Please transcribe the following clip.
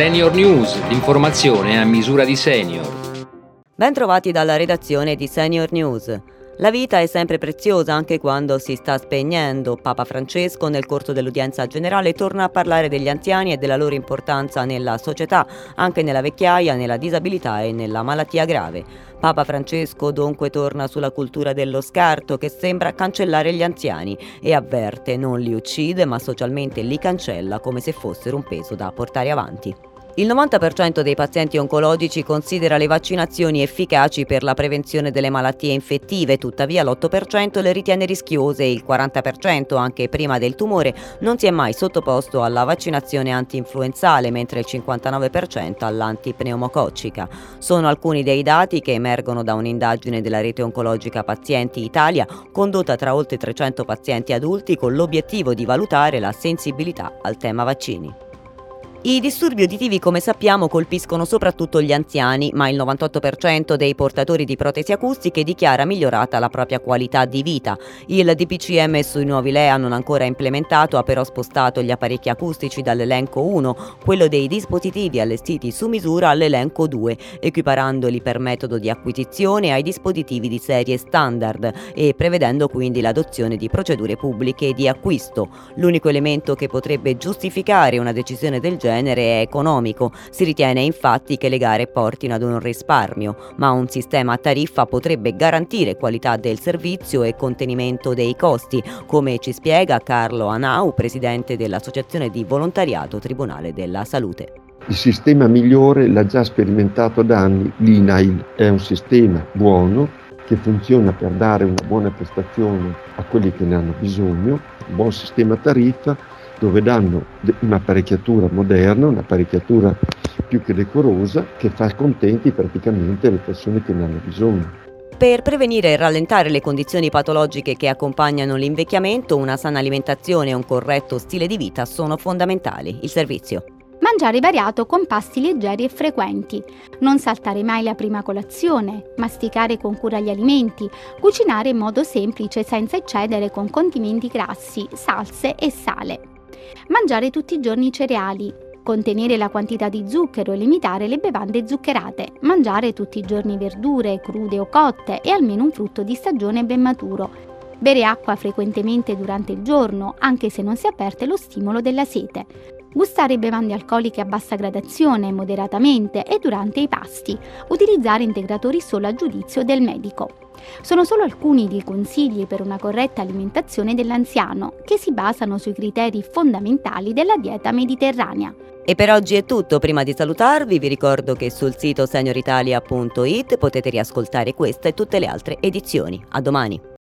Senior News, l'informazione a misura di senior. Ben trovati dalla redazione di Senior News. La vita è sempre preziosa anche quando si sta spegnendo. Papa Francesco nel corso dell'udienza generale torna a parlare degli anziani e della loro importanza nella società, anche nella vecchiaia, nella disabilità e nella malattia grave. Papa Francesco dunque torna sulla cultura dello scarto che sembra cancellare gli anziani e avverte non li uccide ma socialmente li cancella come se fossero un peso da portare avanti. Il 90% dei pazienti oncologici considera le vaccinazioni efficaci per la prevenzione delle malattie infettive, tuttavia l'8% le ritiene rischiose e il 40% anche prima del tumore non si è mai sottoposto alla vaccinazione anti-influenzale, mentre il 59% all'antipneumococcica. Sono alcuni dei dati che emergono da un'indagine della rete oncologica Pazienti Italia condotta tra oltre 300 pazienti adulti con l'obiettivo di valutare la sensibilità al tema vaccini. I disturbi uditivi, come sappiamo, colpiscono soprattutto gli anziani, ma il 98% dei portatori di protesi acustiche dichiara migliorata la propria qualità di vita. Il DPCM sui nuovi LEA non ancora implementato ha però spostato gli apparecchi acustici dall'elenco 1, quello dei dispositivi allestiti su misura, all'elenco 2, equiparandoli per metodo di acquisizione ai dispositivi di serie standard e prevedendo quindi l'adozione di procedure pubbliche di acquisto. L'unico elemento che potrebbe giustificare una decisione del genere genere economico. Si ritiene infatti che le gare portino ad un risparmio, ma un sistema a tariffa potrebbe garantire qualità del servizio e contenimento dei costi, come ci spiega Carlo Anau, presidente dell'Associazione di Volontariato Tribunale della Salute. Il sistema migliore l'ha già sperimentato da anni l'INAIL, è un sistema buono che funziona per dare una buona prestazione a quelli che ne hanno bisogno, un buon sistema tariffa dove danno un'apparecchiatura moderna, un'apparecchiatura più che decorosa, che fa contenti praticamente le persone che ne hanno bisogno. Per prevenire e rallentare le condizioni patologiche che accompagnano l'invecchiamento, una sana alimentazione e un corretto stile di vita sono fondamentali. Il servizio. Mangiare variato con pasti leggeri e frequenti, non saltare mai la prima colazione, masticare con cura gli alimenti, cucinare in modo semplice senza eccedere con condimenti grassi, salse e sale. Mangiare tutti i giorni cereali, contenere la quantità di zucchero e limitare le bevande zuccherate, mangiare tutti i giorni verdure, crude o cotte e almeno un frutto di stagione ben maturo, bere acqua frequentemente durante il giorno, anche se non si avverte lo stimolo della sete, gustare bevande alcoliche a bassa gradazione, moderatamente e durante i pasti, utilizzare integratori solo a giudizio del medico. Sono solo alcuni dei consigli per una corretta alimentazione dell'anziano, che si basano sui criteri fondamentali della dieta mediterranea. E per oggi è tutto, prima di salutarvi vi ricordo che sul sito senioritalia.it potete riascoltare questa e tutte le altre edizioni. A domani!